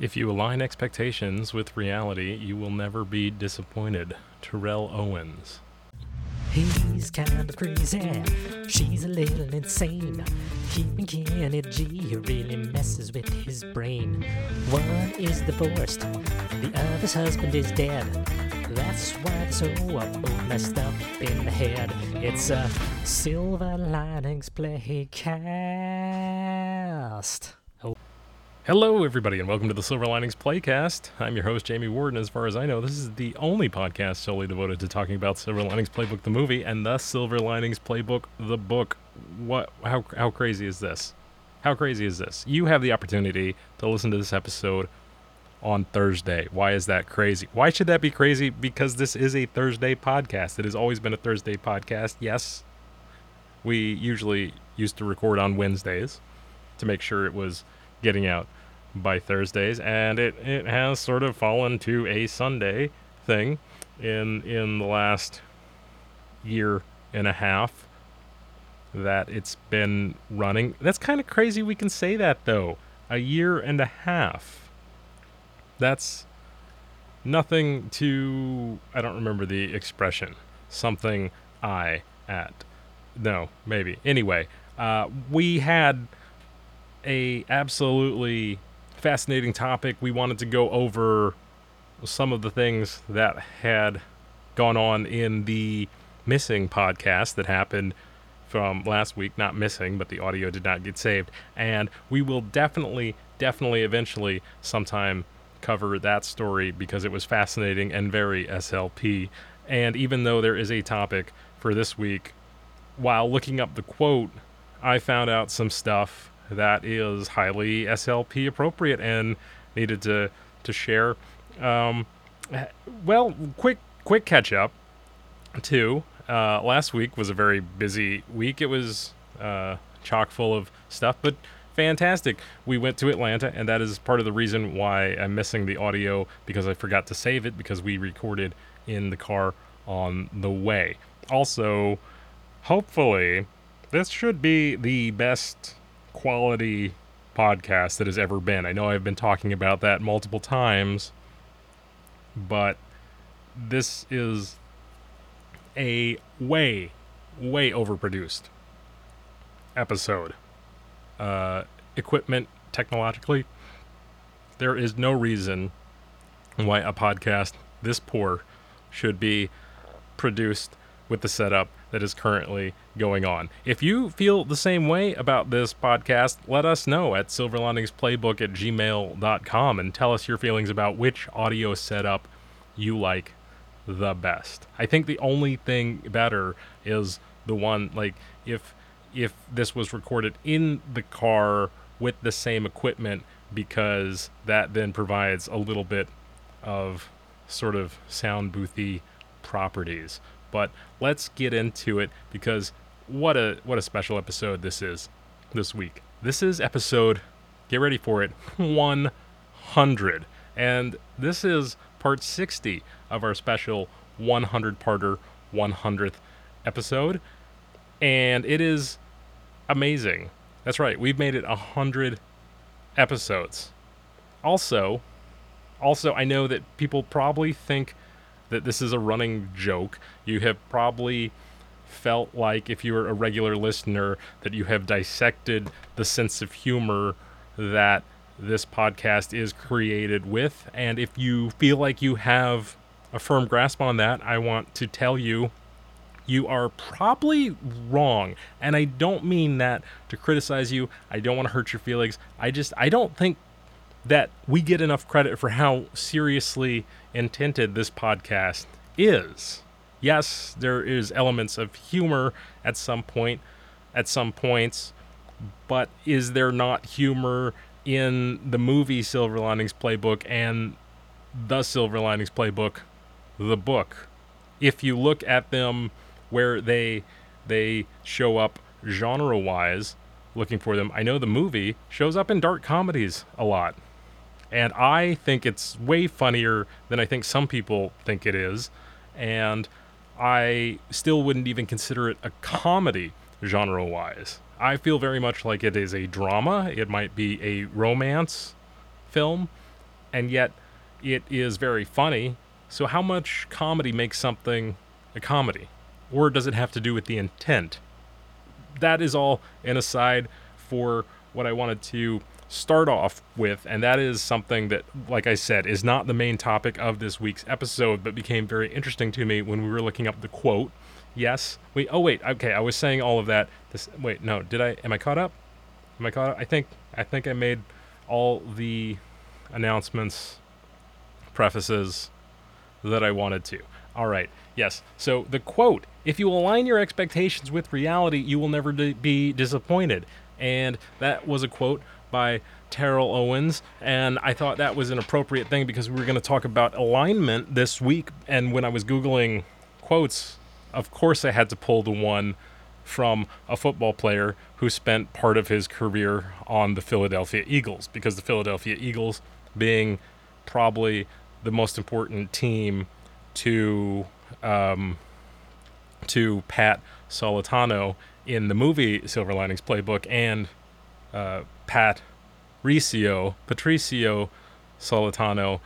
If you align expectations with reality, you will never be disappointed. Terrell Owens. He's kind of crazy. She's a little insane. Keeping Kenny G really messes with his brain. One is divorced, the other's husband is dead. That's why they're so both messed up in the head. It's a Silver Linings Playcast. Hello, everybody, and welcome to the Silver Linings Playcast. I'm your host, Jamie Ward, and as far as I know, this is the only podcast solely devoted to talking about Silver Linings Playbook, the movie, and thus Silver Linings Playbook, the book. What? How? How crazy is this? How crazy is this? You have the opportunity to listen to this episode on Thursday. Why is that crazy? Why should that be crazy? Because this is a Thursday podcast. It has always been a Thursday podcast. Yes, we usually used to record on Wednesdays to make sure it was getting out by Thursdays, and it, it has sort of fallen to a Sunday thing in in the last year and a half that it's been running. That's kind of crazy we can say that though. A year and a half. That's nothing to I don't remember the expression. Something I at. No, maybe. Anyway, uh, we had a absolutely fascinating topic. We wanted to go over some of the things that had gone on in the missing podcast that happened from last week. Not missing, but the audio did not get saved. And we will definitely, definitely, eventually, sometime cover that story because it was fascinating and very SLP. And even though there is a topic for this week, while looking up the quote, I found out some stuff that is highly SLP appropriate and needed to to share. Um, well, quick quick catch up too. Uh, last week was a very busy week. It was uh, chock full of stuff, but fantastic. We went to Atlanta, and that is part of the reason why I'm missing the audio because I forgot to save it because we recorded in the car on the way. Also, hopefully, this should be the best quality podcast that has ever been. I know I've been talking about that multiple times, but this is a way, way overproduced episode. Uh, equipment technologically, there is no reason why a podcast this poor should be produced with the setup that is currently going on. If you feel the same way about this podcast, let us know at silverliningsplaybook at gmail.com and tell us your feelings about which audio setup you like the best. I think the only thing better is the one like if if this was recorded in the car with the same equipment because that then provides a little bit of sort of sound boothy properties. But let's get into it because what a what a special episode this is this week. This is episode get ready for it 100 and this is part 60 of our special 100 parter 100th episode and it is amazing. That's right. We've made it 100 episodes. Also, also I know that people probably think that this is a running joke. You have probably felt like if you're a regular listener that you have dissected the sense of humor that this podcast is created with and if you feel like you have a firm grasp on that, I want to tell you you are probably wrong. And I don't mean that to criticize you. I don't want to hurt your feelings. I just I don't think that we get enough credit for how seriously intended this podcast is. Yes, there is elements of humor at some point at some points, but is there not humor in the movie Silver Linings Playbook and the Silver Linings Playbook, the book? If you look at them where they they show up genre wise looking for them. I know the movie shows up in dark comedies a lot. And I think it's way funnier than I think some people think it is. And I still wouldn't even consider it a comedy genre wise. I feel very much like it is a drama. It might be a romance film, and yet it is very funny. So, how much comedy makes something a comedy? Or does it have to do with the intent? That is all an aside for what I wanted to start off with, and that is something that, like I said, is not the main topic of this week's episode, but became very interesting to me when we were looking up the quote. Yes, we. Oh wait, okay. I was saying all of that. This. Wait, no. Did I? Am I caught up? Am I caught up? I think. I think I made all the announcements, prefaces that I wanted to. All right. Yes. So the quote: "If you align your expectations with reality, you will never d- be disappointed." And that was a quote by Terrell Owens, and I thought that was an appropriate thing because we were going to talk about alignment this week. And when I was googling quotes, of course I had to pull the one from a football player who spent part of his career on the Philadelphia Eagles because the Philadelphia Eagles being probably the most important team to um, to Pat Solitano in the movie Silver Linings Playbook and uh, Pat Ricio, Patricio Solitano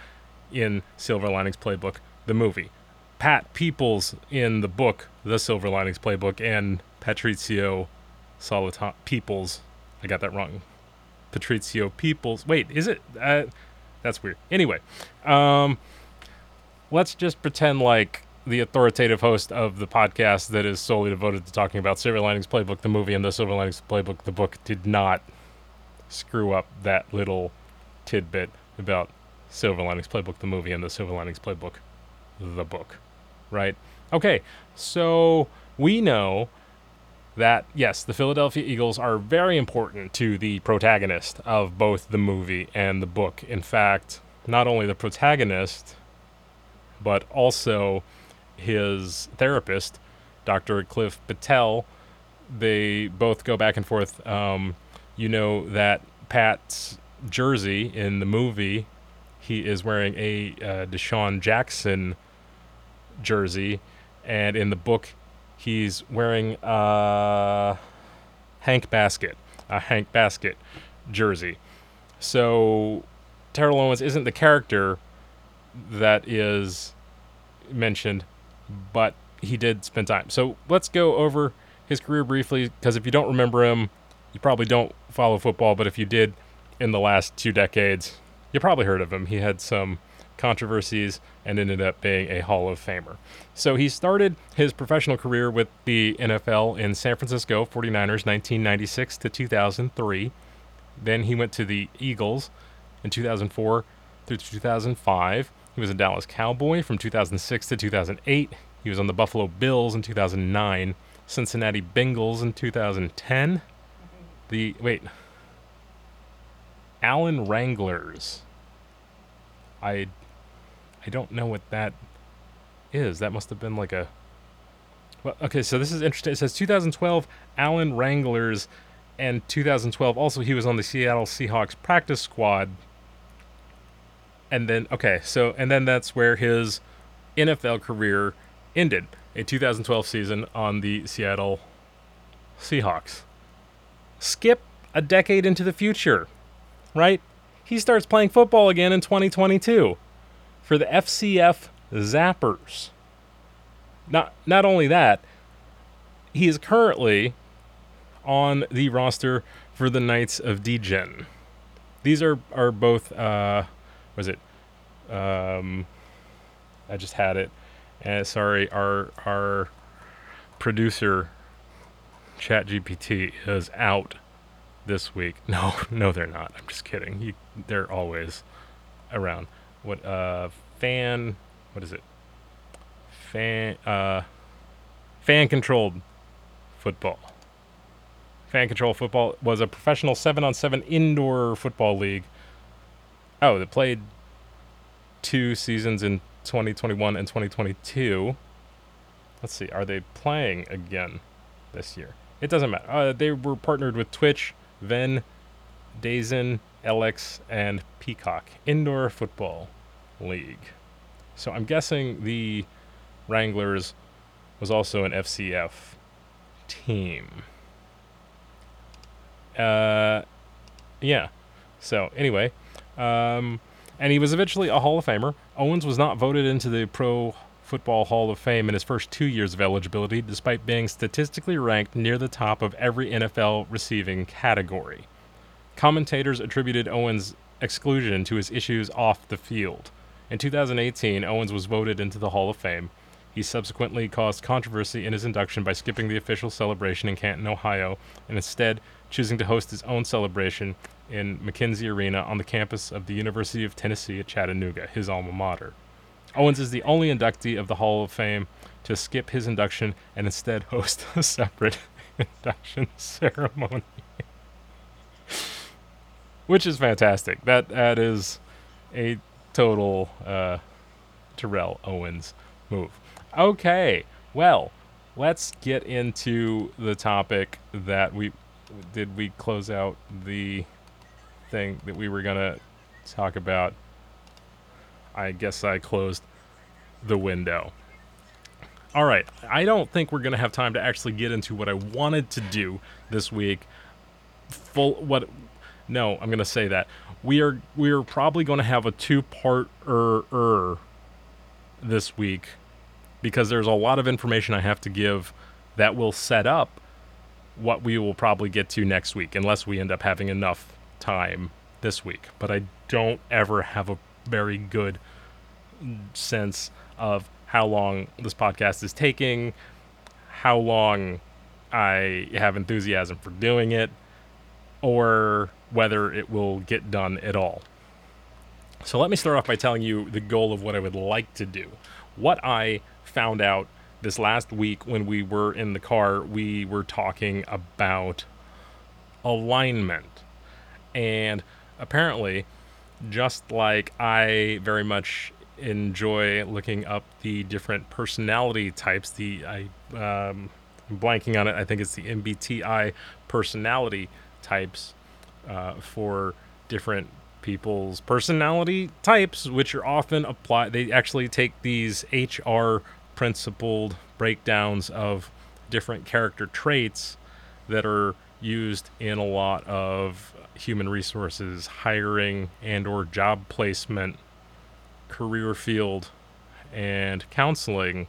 in Silver Linings Playbook, the movie. Pat Peoples in the book, The Silver Linings Playbook, and Patricio Solitano Peoples. I got that wrong. Patricio Peoples. Wait, is it? Uh, that's weird. Anyway, um, let's just pretend like the authoritative host of the podcast that is solely devoted to talking about Silver Linings Playbook, the movie, and the Silver Linings Playbook, the book, did not screw up that little tidbit about Silver Linings Playbook, the movie, and the Silver Linings Playbook, the book. Right? Okay, so we know that, yes, the Philadelphia Eagles are very important to the protagonist of both the movie and the book. In fact, not only the protagonist, but also his therapist, Dr. Cliff Patel. They both go back and forth. Um, you know that Pat's jersey in the movie, he is wearing a uh, DeSean Jackson jersey, and in the book, he's wearing a Hank Baskett, a Hank Baskett jersey. So Terrell Owens isn't the character that is mentioned, but he did spend time. So let's go over his career briefly, because if you don't remember him, you probably don't follow football, but if you did in the last two decades, you probably heard of him. He had some controversies and ended up being a Hall of Famer. So he started his professional career with the NFL in San Francisco 49ers 1996 to 2003. Then he went to the Eagles in 2004 through 2005. He was a Dallas Cowboy from 2006 to 2008. He was on the Buffalo Bills in 2009, Cincinnati Bengals in 2010, the wait. Allen Wranglers. I I don't know what that is. That must have been like a well, okay, so this is interesting. It says 2012 Allen Wranglers and 2012 also he was on the Seattle Seahawks practice squad. And then okay, so and then that's where his NFL career ended. A 2012 season on the Seattle Seahawks skip a decade into the future, right? He starts playing football again in 2022 for the FCF Zappers. Not not only that, he is currently on the roster for the Knights of Degen. These are are both uh was it um I just had it. Uh, sorry, our our producer ChatGPT is out this week. No, no, they're not. I'm just kidding. You, they're always around. What uh, fan? What is it? Fan uh, fan controlled football. Fan controlled football was a professional seven-on-seven indoor football league. Oh, they played two seasons in 2021 and 2022. Let's see. Are they playing again this year? It doesn't matter. Uh, they were partnered with Twitch, Venn, DAZN, LX, and Peacock Indoor Football League. So I'm guessing the Wranglers was also an FCF team. Uh, yeah. So anyway, um, and he was eventually a Hall of Famer. Owens was not voted into the Pro Football Hall of Fame in his first two years of eligibility, despite being statistically ranked near the top of every NFL receiving category. Commentators attributed Owens' exclusion to his issues off the field. In 2018, Owens was voted into the Hall of Fame. He subsequently caused controversy in his induction by skipping the official celebration in Canton, Ohio, and instead choosing to host his own celebration in McKenzie Arena on the campus of the University of Tennessee at Chattanooga, his alma mater. Owens is the only inductee of the Hall of Fame to skip his induction and instead host a separate induction ceremony. Which is fantastic. That that is a total uh, Terrell Owens move. Okay, well, let's get into the topic that we did. We close out the thing that we were gonna talk about. I guess I closed the window. All right, I don't think we're gonna have time to actually get into what I wanted to do this week. Full what? No, I'm gonna say that we are we are probably going to have a two part er er this week because there's a lot of information I have to give that will set up what we will probably get to next week unless we end up having enough time this week. But I don't ever have a very good sense of how long this podcast is taking, how long I have enthusiasm for doing it, or whether it will get done at all. So let me start off by telling you the goal of what I would like to do. What I found out this last week when we were in the car, we were talking about alignment. And apparently, just like I very much enjoy looking up the different personality types, the I um, I'm blanking on it. I think it's the MBTI personality types uh, for different people's personality types, which are often applied. They actually take these HR principled breakdowns of different character traits that are used in a lot of human resources hiring and or job placement career field and counseling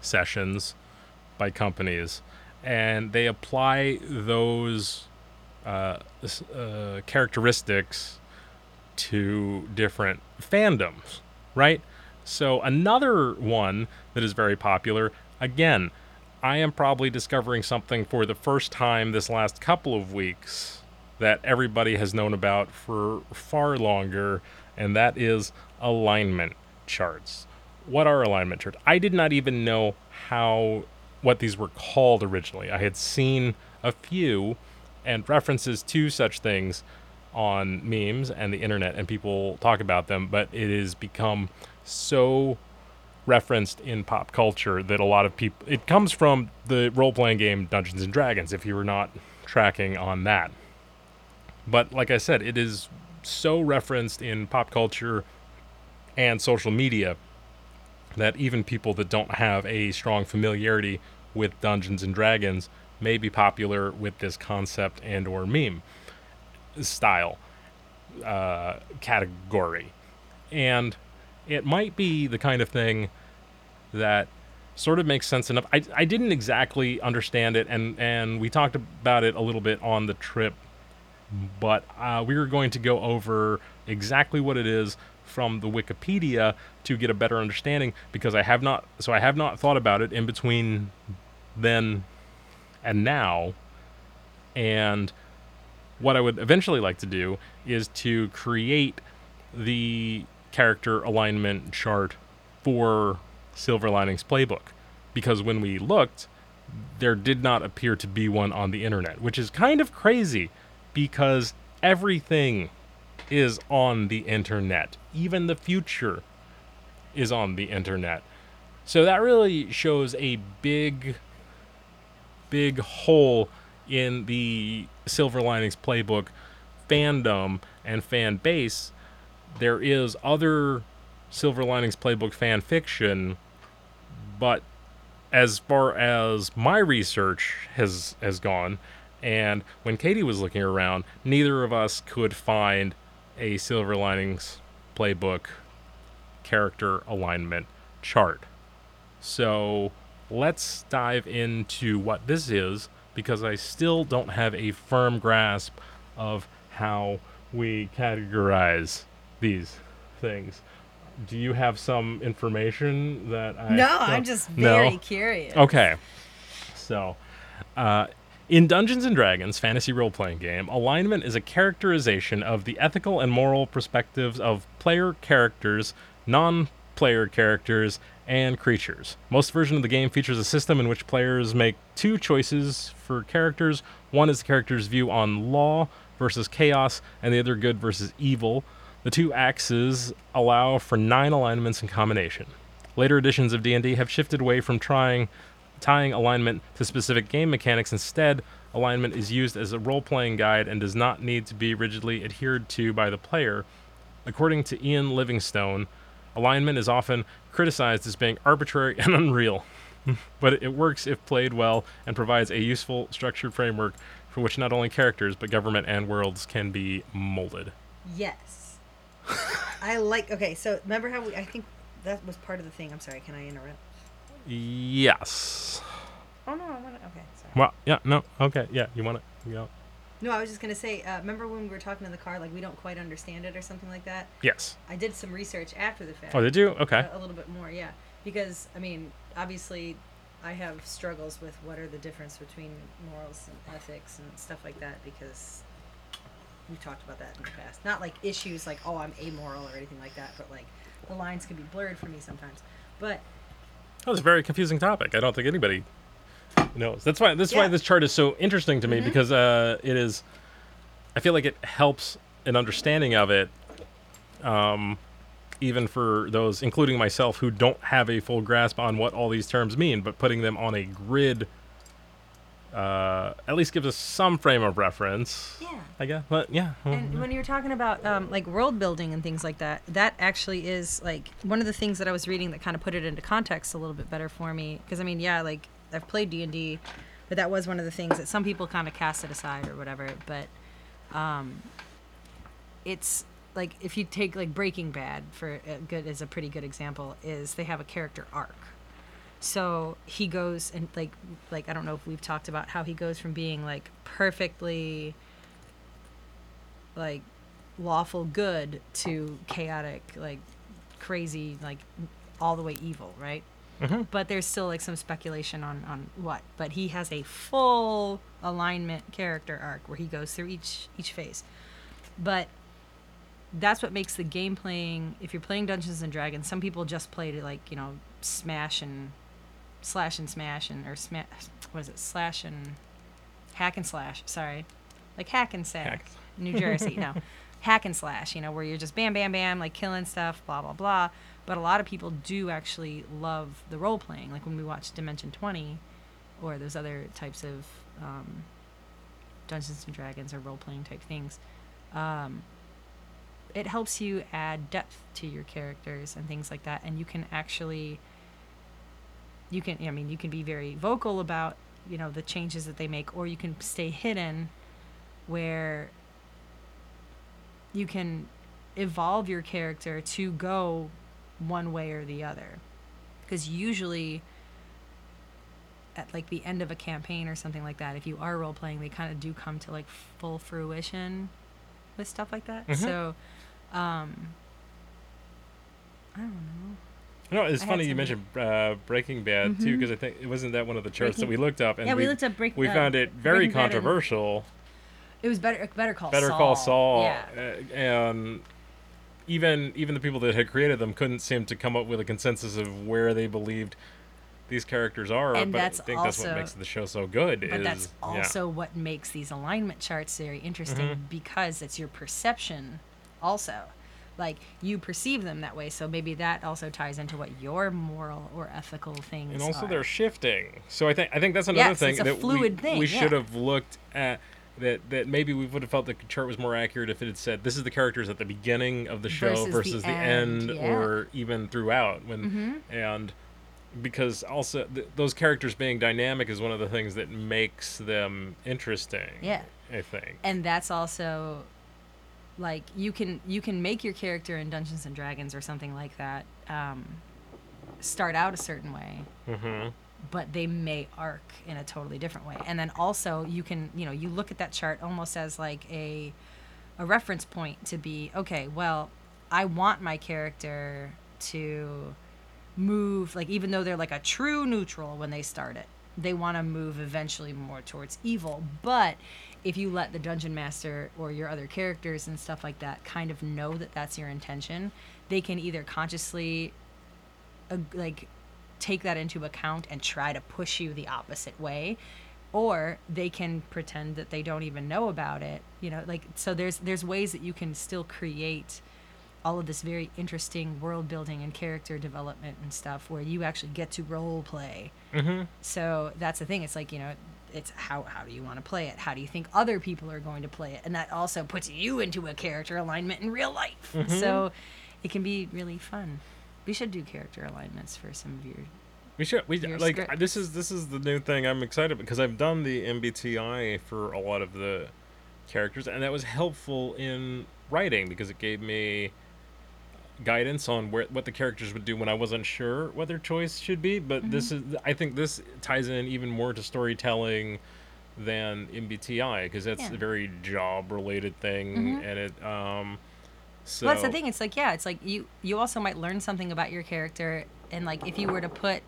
sessions by companies and they apply those uh, uh, characteristics to different fandoms, right? So, another one that is very popular, again, I am probably discovering something for the first time this last couple of weeks that everybody has known about for far longer, and that is alignment charts. What are alignment charts? I did not even know how what these were called originally. I had seen a few and references to such things on memes and the internet, and people talk about them, but it has become so referenced in pop culture that a lot of people. It comes from the role playing game Dungeons and Dragons, if you were not tracking on that. But like I said, it is so referenced in pop culture and social media that even people that don't have a strong familiarity with Dungeons and Dragons may be popular with this concept and or meme style uh, category. And it might be the kind of thing that sort of makes sense enough. I, I didn't exactly understand it and and we talked about it a little bit on the trip but uh, we were going to go over exactly what it is from the wikipedia to get a better understanding because i have not so i have not thought about it in between then and now. And what I would eventually like to do is to create the character alignment chart for Silver Linings Playbook. Because when we looked, there did not appear to be one on the internet, which is kind of crazy because everything is on the internet. Even the future is on the internet. So that really shows a big big hole in the Silver Linings Playbook fandom and fan base. There is other Silver Linings Playbook fan fiction, but as far as my research has has gone, and when Katie was looking around, neither of us could find a Silver Linings playbook character alignment chart. So let's dive into what this is because I still don't have a firm grasp of how we categorize these things. Do you have some information that I No, I'm just No? very curious. Okay. So, uh, in Dungeons and Dragons fantasy role playing game, alignment is a characterization of the ethical and moral perspectives of player characters, non player characters, and creatures. Most versions of the game features a system in which players make two choices for characters. One is the character's view on law versus chaos, and the other good versus evil. The two axes allow for nine alignments in combination. Later editions of D&D have shifted away from trying tying alignment to specific game mechanics. Instead, alignment is used as a role-playing guide and does not need to be rigidly adhered to by the player. According to Ian Livingstone, alignment is often criticized as being arbitrary and unreal, but it works if played well and provides a useful structured framework for which not only characters but government and worlds can be molded. Yes. I like. Okay, so remember how we? I think that was part of the thing. I'm sorry. Can I interrupt? Yes. Oh no, I want to. Okay, sorry. Well, yeah, no, okay, yeah, you want to, you know, No, I was just gonna say. Uh, remember when we were talking in the car, like we don't quite understand it or something like that. yes. I did some research after the fact. Oh, did you? Okay. A, a little bit more, yeah. Because I mean, obviously, I have struggles with what are the difference between morals and ethics and stuff like that because we've talked about that in the past. Not like issues like oh I'm amoral or anything like that, but like the lines can be blurred for me sometimes. But That was a very confusing topic. I don't think anybody knows. That's why. That's why Yeah. this chart is so interesting to me Mhm. because uh, it is. I feel like it helps an understanding of it, um, even for those, including myself, who don't have a full grasp on what all these terms mean. But putting them on a grid, uh, at least gives us some frame of reference. yeah. I guess. But yeah. And when you're talking about um, like world building and things like that, that actually is like one of the things that I was reading that kind of put it into context a little bit better for me. Because I mean, yeah, like I've played D and D, but that was one of the things that some people kind of cast it aside or whatever. But um, it's like if you take like Breaking Bad for a good as a pretty good example, is they have a character arc. So he goes and like like I don't know if we've talked about how he goes from being like perfectly like lawful good to chaotic like crazy like all the way evil right? Mhm. but there's still like some speculation on on what. But he has a full alignment character arc where he goes through each each phase. But that's what makes the game playing if you're playing dungeons and dragons some people just play to like you know smash and slash and smash and or smash what is it slash and hack and slash sorry. Like hack and sack. Hack. new jersey no. Hack and slash you know where you're just bam bam bam like killing stuff blah blah blah. But a lot of people do actually love the role playing. Like when we watch dimension 20 or those other types of um, dungeons and dragons or role playing type things um, it helps you add depth to your characters and things like that. And you can actually you can i mean you can be very vocal about you know the changes that they make or you can stay hidden where you can evolve your character to go one way or the other. Because usually at like the end of a campaign or something like that if you are role playing they kind of do come to like full fruition with stuff like that. Mhm. so um i don't know No, it's I funny you mentioned uh, Breaking Bad too, Mhm. because I think it wasn't that one of the charts that we looked up, and yeah we, we, looked up break we uh, found it very Breaking controversial. it was better better call Better saul Call Saul, yeah uh, and even even the people that had created them couldn't seem to come up with a consensus of where they believed these characters are. And but that's I think that's what makes the show so good. But is, that's yeah. also what makes these alignment charts very interesting Mhm. because it's your perception also. Like you perceive them that way, so maybe that also ties into what your moral or ethical things and also are. they're shifting. So I think I think that's another Yes, thing that we, thing, we yeah. should have looked at. That, that maybe we would have felt the chart was more accurate if it had said this is the characters at the beginning of the show Versus the versus the, end, end, yeah. or even throughout when Mhm. and because also th- those characters being dynamic is one of the things that makes them interesting Yeah. i think and that's also like you can you can make your character in Dungeons and Dragons or something like that um, start out a certain way, Mm-hmm. but they may arc in a totally different way. And then also you can you know you look at that chart almost as like a a reference point to be okay. Well, I want my character to move like even though they're like a true neutral when they start it they want to move eventually more towards evil but if you let the dungeon master or your other characters and stuff like that kind of know that that's your intention they can either consciously uh, like take that into account and try to push you the opposite way or they can pretend that they don't even know about it you know like so there's there's ways that you can still create all of this very interesting world building and character development and stuff where you actually get to role play Mm-hmm. so that's the thing it's like you know it's how how do you want to play it how do you think other people are going to play it and that also puts you into a character alignment in real life so it can be really fun we should do character alignments for some of your We should. We like this is this is the new thing. I'm excited because I've done the MBTI for a lot of the characters, and that was helpful in writing because it gave me guidance on where what the characters would do when I wasn't sure what their choice should be. But this Mm-hmm. is I think this ties in even more to storytelling than MBTI because that's Yeah. a very job related thing, Mhm. and it um. So well, that's the thing. It's like, yeah, it's like you you also might learn something about your character, and like if you were to put,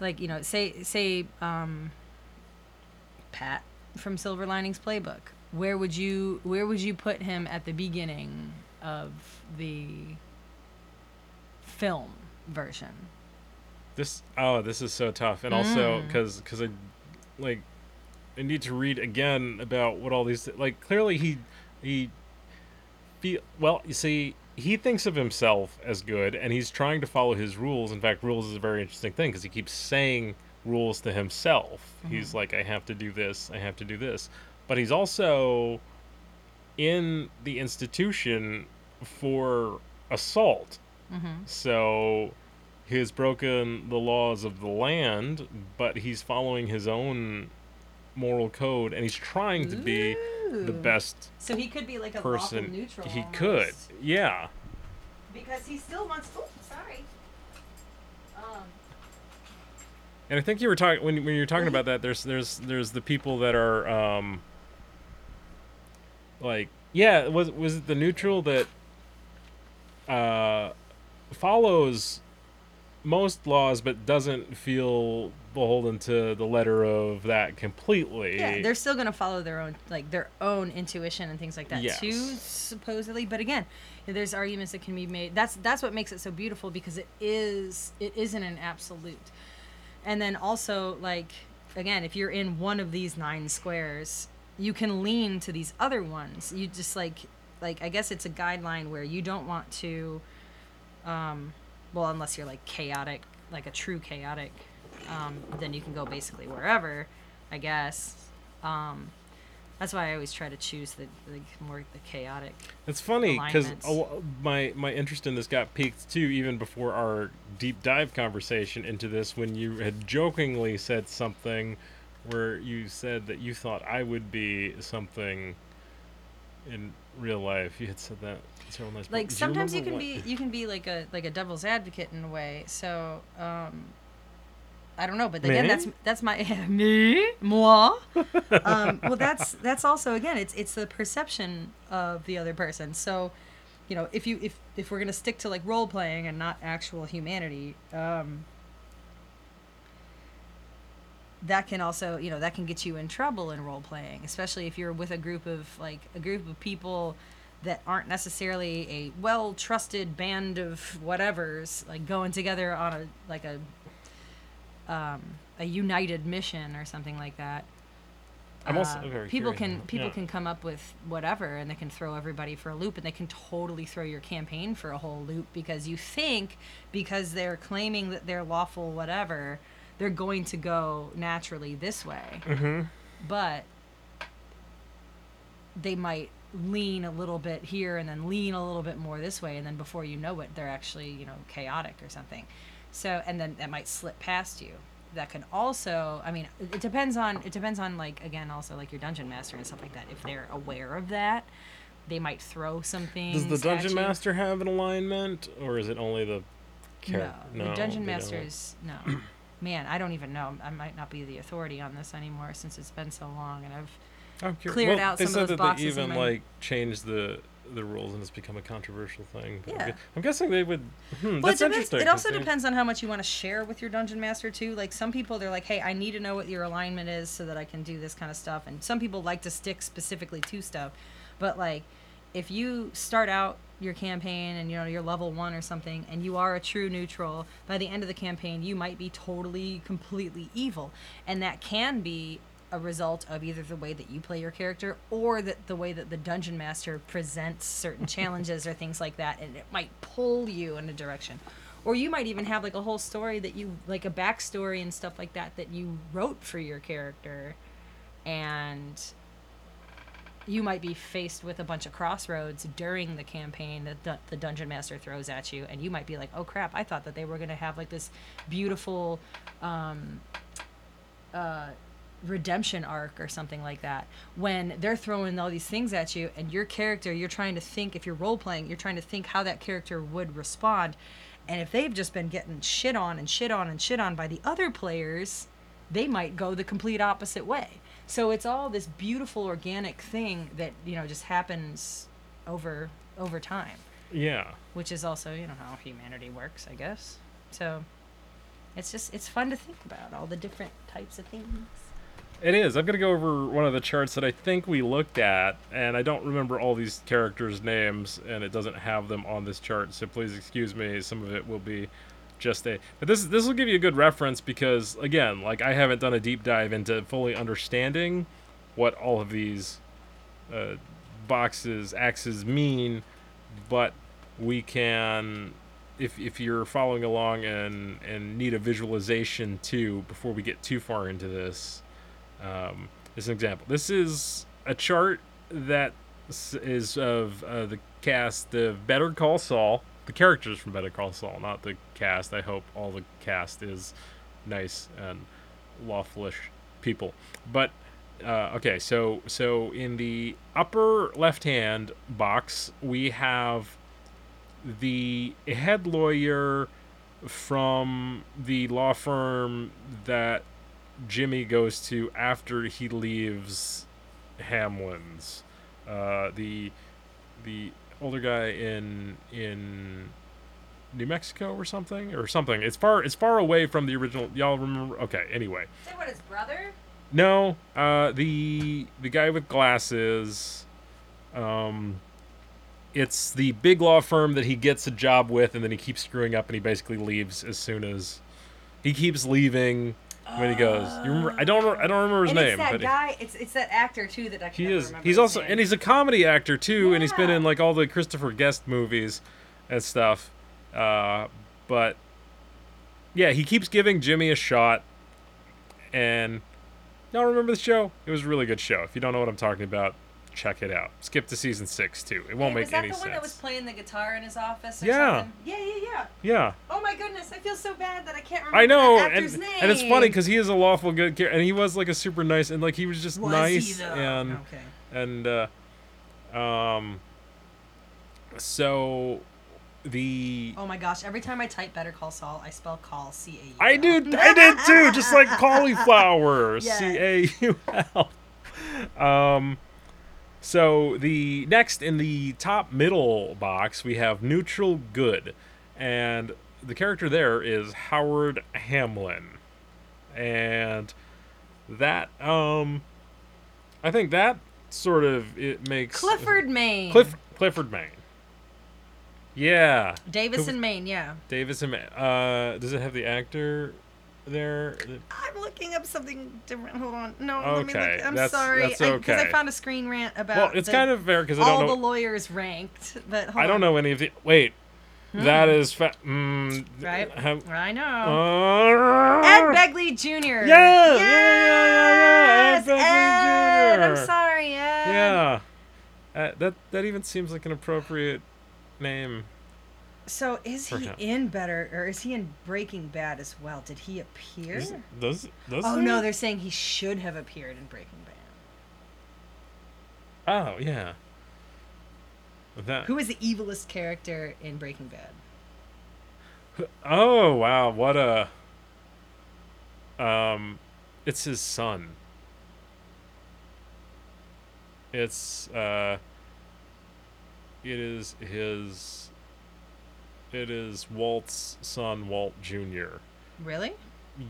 like you know, say say um, Pat from Silver Linings Playbook, where would you where would you put him at the beginning of the film version? This oh, this is so tough, and also Mm. because because I like I need to read again about what all these like. Clearly, he he feel well. You see, he thinks of himself as good, and he's trying to follow his rules. In fact, rules is a very interesting thing because he keeps saying rules to himself. He's like, I have to do this, I have to do this, but he's also in the institution for assault. Mm-hmm. So he has broken the laws of the land, but he's following his own moral code and he's trying to be the best So he could be like a person neutral. he could. Yeah. because he still wants. Oh, sorry. Um, And I think you were talking when when you're talking about that there's there's there's the people that are um like yeah, was was it the neutral that uh follows most laws but doesn't feel beholden to the letter of that completely. Yeah, they're still gonna follow their own like their own intuition and things like that too, supposedly. But again, there's arguments that can be made. That's that's what makes it so beautiful because it is it isn't an absolute. And then also like again, if you're in one of these nine squares, you can lean to these other ones. You just like like I guess it's a guideline where you don't want to um well unless you're like chaotic like a true chaotic um, then you can go basically wherever i guess um, that's why i always try to choose the, the more the chaotic It's funny because my my interest in this got peaked too, even before our deep dive conversation into this. When you had jokingly said something, where you said that you thought I would be something in real life. You had said that several nights. like sometimes you remember can what- be you can be like a like a devil's advocate in a way so um I don't know, but again, Me? that's that's my me moi. um, well, that's that's also again, it's it's the perception of the other person. So, you know, if you if if we're gonna stick to like role playing and not actual humanity, um, that can also you know that can get you in trouble in role playing, especially if you're with a group of like a group of people that aren't necessarily a well trusted band of whatevers like going together on a like a um, a united mission or something like that. I'm also Uh, very people can people Yeah. can come up with whatever and they can throw everybody for a loop and they can totally throw your campaign for a whole loop because you think because they're claiming that they're lawful whatever they're going to go naturally this way Mhm. but they might lean a little bit here and then lean a little bit more this way and then before you know it they're actually you know chaotic or something so and then that might slip past you that can also i mean it, depends on it depends on like again also like your dungeon master and stuff like that if they're aware of that they might throw some things. Does the dungeon master have an alignment, or is it only the character No, character? the dungeon don't. masters. No, man, I don't even know. I might not be the authority on this anymore since it's been so long, and I've I'm curious. cleared well, out they some said of those that boxes they even like changed the the rules and it's become a controversial thing. But I'm, Yeah. gu- I'm guessing they would. Hmm, Well, that's it, depends, interesting. it also they- depends on how much you want to share with your dungeon master too. Like some people, they're like, "Hey, I need to know what your alignment is so that I can do this kind of stuff." And some people like to stick specifically to stuff. But like, if you start out your campaign and you know you're level one or something, and you are a true neutral, by the end of the campaign, you might be totally, completely evil, and that can be a result of either the way that you play your character or that the way that the dungeon master presents certain challenges or things like that and it might pull you in a direction. Or you might even have like a whole story that you like a backstory and stuff like that that you wrote for your character and you might be faced with a bunch of crossroads during the campaign that the, dungeon master throws at you and you might be like oh crap i thought that they were going to have like this beautiful um, uh, redemption arc or something like that when they're throwing all these things at you and your character you're trying to think if you're role playing you're trying to think how that character would respond and if they've just been getting shit on and shit on and shit on by the other players they might go the complete opposite way so it's all this beautiful organic thing that you know just happens over over time Yeah. which is also you know how humanity works i guess so it's just it's fun to think about all the different types of things It is. I'm gonna go over one of the charts that I think we looked at, and I don't remember all these characters' names, and it doesn't have them on this chart. So please excuse me. Some of it will be just a. But this this will give you a good reference because again, like I haven't done a deep dive into fully understanding what all of these uh, boxes, axes mean, but we can. If, if you're following along and, and need a visualization too before we get too far into this, um, as an example. This is a chart that is of uh, the cast of Better Call Saul, the characters from Better Call Saul, not the cast. I hope all the cast is nice and lawfulish people. But uh, okay, so so in the upper left-hand box we have the head lawyer from the law firm that Jimmy goes to after he leaves Hamlin's. Uh, the the older guy in in New Mexico or something or something. It's far it's far away from the original. Y'all remember? Okay. Anyway, say what his brother no. Uh, the the guy with glasses. Um, it's the big law firm that he gets a job with, and then he keeps screwing up, and he basically leaves as soon as he keeps leaving when he goes. You remember? I don't. I don't remember his and name, it's that but guy it's it's that actor too that i can he is. He's also, name. and he's a comedy actor too, and he's been in like all the Christopher Guest movies and stuff. Uh, but yeah, he keeps giving Jimmy a shot, and y'all remember the show? It was a really good show. If you don't know what I'm talking about, check it out. Skip to season six too. It won't Hey, make was that any the one that was playing the guitar in his office Yeah. something? yeah yeah yeah Yeah. oh my goodness i feel so bad that i can't remember I know, and, and it's funny because he is a lawful good character, and he was like a super nice, and like he was just Was nice, and okay and uh, um, so the oh my gosh every time i type better call saul i spell call c-a-u I do I did too, just like cauliflower, Yeah. C A U L. Um, so the next in the top middle box we have neutral good, and the character there is Howard Hamlin, and that um, I think that sort of it makes clifford main. Cliff Clifford Main. Yeah, davison maine yeah. Davis and Ma- uh, does it have the actor there? i'm looking up something different hold on no let me look i'm that's- sorry that's because I, okay. found a screen rant about Well, it's the- kind of fair because I all don't the lawyers ranked but I don't on. know any of the. Wait, that is fa- mm, right have- i know uh, Ed Begley Jr. Yeah, yeah, yeah, yeah, yeah, Ed Yes, Begley Ed, I'm Jr.. sorry, Ed. Yeah, uh, that that even seems like an appropriate name. So is he in Better or is he in Breaking Bad as well? Did he appear? Is- Does does Oh no, they're saying he should have appeared in Breaking Bad. Oh yeah. That. Who is the evilest character in Breaking Bad? Oh wow, what a. Um, it's his son. It's uh. It is his. It is Walt's son, Walt Jr. Really?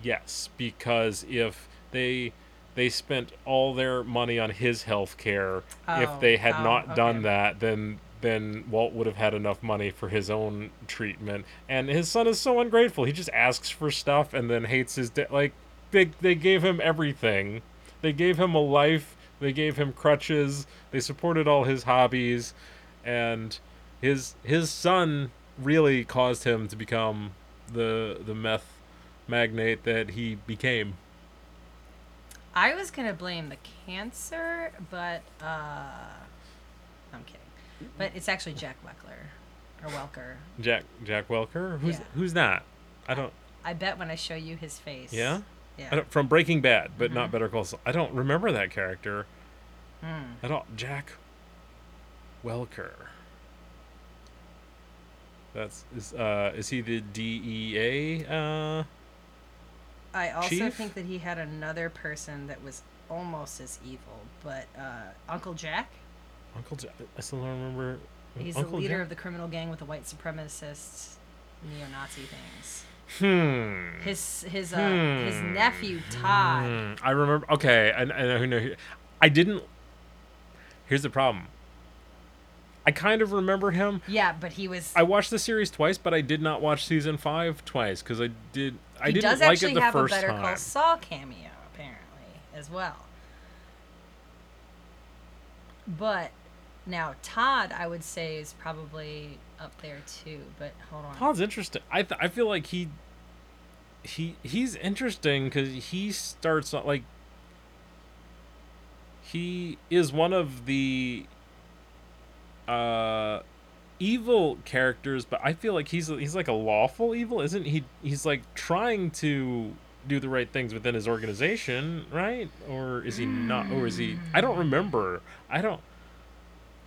Yes, because if they they spent all their money on his health care, if Oh, they had oh, not done that, then then Walt would have had enough money for his own treatment. And his son is so ungrateful. He just asks for stuff and then hates his dad. Like they they gave him everything. They gave him a life. They gave him crutches. They supported all his hobbies, and his his son really caused him to become the the meth magnate that he became. I was gonna blame the cancer, but uh, I'm kidding. But it's actually Jack Weckler or Welker. Jack Jack Welker. Who's Yeah. who's that? I don't. I bet when I show you his face. Yeah. Yeah. From Breaking Bad, but Mm-hmm. not Better Call Saul. I don't remember that character. Hmm. I don't. Jack Welker. That's is uh is he the DEA uh I also Chief? think that he had another person that was almost as evil, but uh, Uncle Jack. Uncle Jack? I still don't remember. He's Uncle the leader Jack? of the criminal gang with the white supremacists, neo-Nazi things. Hmm. His his uh his Hmm. nephew Todd. Hmm, I remember. Okay, I, I know who know. I didn't. Here's the problem. I kind of remember him. Yeah, but he was. I watched the series twice, but I did not watch season five twice because I did. I he didn't does like actually it the have a first Better time. Call Saul cameo apparently as well. But now Todd, I would say, is probably up there too. But hold on. Todd's interesting. I th- I feel like he. He he's interesting because he starts like. He is one of the. Uh, evil characters, but I feel like he's he's like a lawful evil, isn't he? He's like trying to do the right things within his organization, right? Or is he not? Or is he? I don't remember. I don't.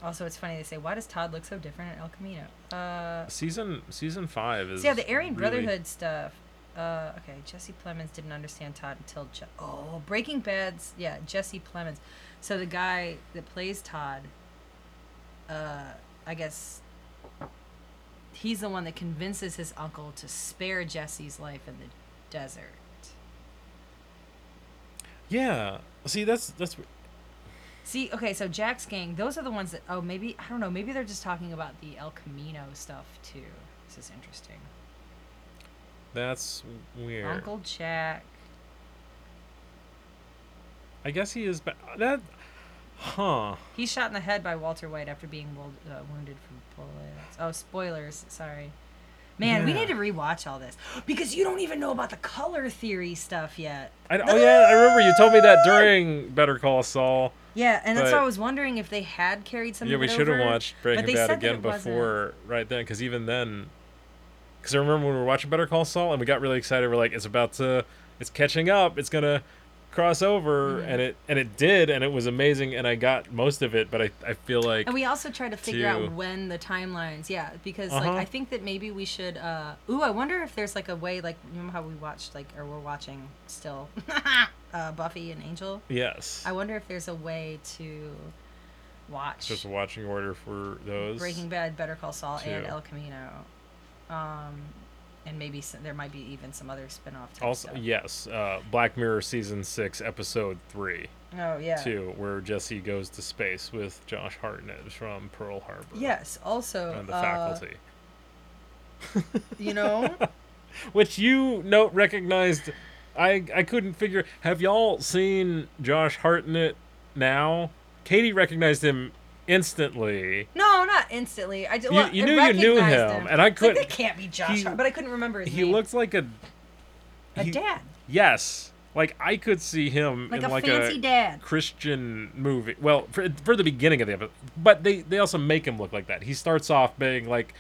Also, it's funny they say, "Why does Todd look so different at El Camino?" Uh, Season season five is. so yeah, the Aryan really- Brotherhood stuff. Uh, okay, Jesse Plemons didn't understand Todd until Je- oh Breaking Bad's yeah Jesse Plemons. So the guy that plays Todd, uh, I guess he's the one that convinces his uncle to spare Jesse's life in the desert. Yeah. See, that's that's. See, okay, so Jack's gang, those are the ones that oh maybe I don't know, maybe they're just talking about the El Camino stuff too. This is interesting. That's weird. Uncle Jack. I guess he is. Ba- that. Huh. He's shot in the head by Walter White after being uh, wounded from bullets. Oh, spoilers. Sorry. Man, we need to rewatch all this because you don't even know about the color theory stuff yet. I, oh yeah, I remember you told me that during Better Call Saul. Yeah, and that's why I was wondering if they had carried some. yeah, we should have watched Breaking Bad again wasn't. before right then, because even then, because I remember when we were watching Better Call Saul and we got really excited. We're like, it's about to, it's catching up. It's gonna cross over, Mm-hmm. and it and it did, and it was amazing, and I got most of it. But I I feel like And we also try to figure out when the timelines, yeah, because Uh-huh. like I think that maybe we should. uh Ooh, I wonder if there's like a way, like remember how we watched like or we're watching still, uh Buffy and Angel. yes, I wonder if there's a way to watch just a watching order for those. Breaking Bad, Better Call Saul, and El Camino, um, and maybe some, there might be even some other spin-off type Also, stuff. yes, uh, Black Mirror season six, episode three. Oh yeah. too, where Jesse goes to space with Josh Hartnett from Pearl Harbor. Yes. Also, And the uh, faculty. you know, Which you note recognized. I I couldn't figure. Have y'all seen Josh Hartnett now? Katie recognized him instantly. no, not instantly. I, did, You- you I knew you knew recognized him, and I couldn't- that can't be Josh, he- Hart- but I couldn't remember his He name. looks like a a he- dad, yes, like I could see him like in a like fancy a dad. Christian movie. Well, for, for the beginning of the episode, but they they also make him look like that. He starts off being like,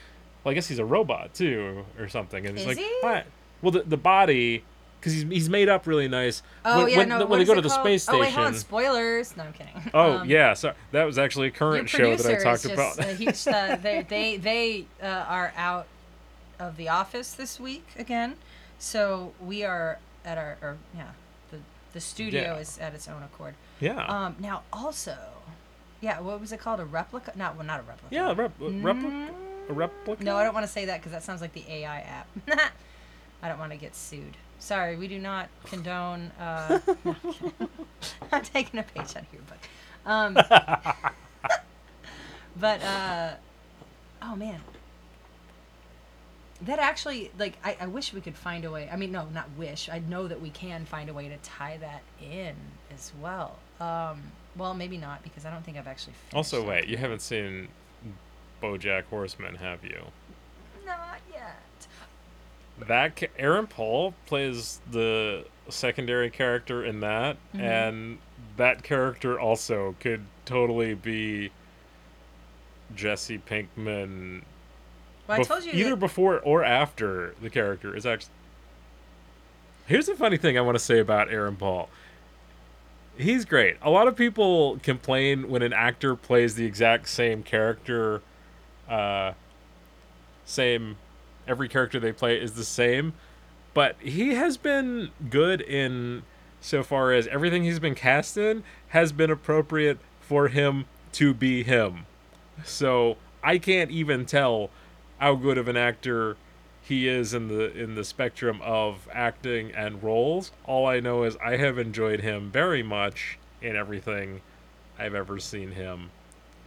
well, I guess he's a robot too, or something. And he's Is like, he? Well, the the body because he's he's made up really nice. Oh when, yeah, when, no. when they go to the called? space Oh station. wait, hold on. Spoilers. No, I'm kidding. Oh Um, yeah, so that was actually a current show that I talked is about. uh, he's, uh, they they they uh, are out of the office this week again, so we are at our or yeah the the studio Yeah. is at its own accord. yeah, Um, now also, yeah, what was it called? A replica? Not well, not a replica. yeah, a rep, a replica, a replica. No, I don't want to say that because that sounds like the AI app. I don't want to get sued. Sorry, we do not condone. Uh, no, I'm taking a page out of your book. Um, but uh, oh man, that actually like I, I wish we could find a way. I mean, no, not wish. I know that we can find a way to tie that in as well. Um, well, maybe not because I don't think I've actually. Also, wait, it. you haven't seen BoJack Horseman, have you? Not yet. That Aaron Paul plays the secondary character in that, Mhm. and that character also could totally be Jesse Pinkman. Well, I told you either that- before or after the character is actually. Here's the funny thing I want to say about Aaron Paul. He's great. A lot of people complain when an actor plays the exact same character, uh, same, every character they play is the same, but he has been good in so far as everything he's been cast in has been appropriate for him to be him. So I can't even tell how good of an actor he is in the in the spectrum of acting and roles. All I know is I have enjoyed him very much in everything I've ever seen him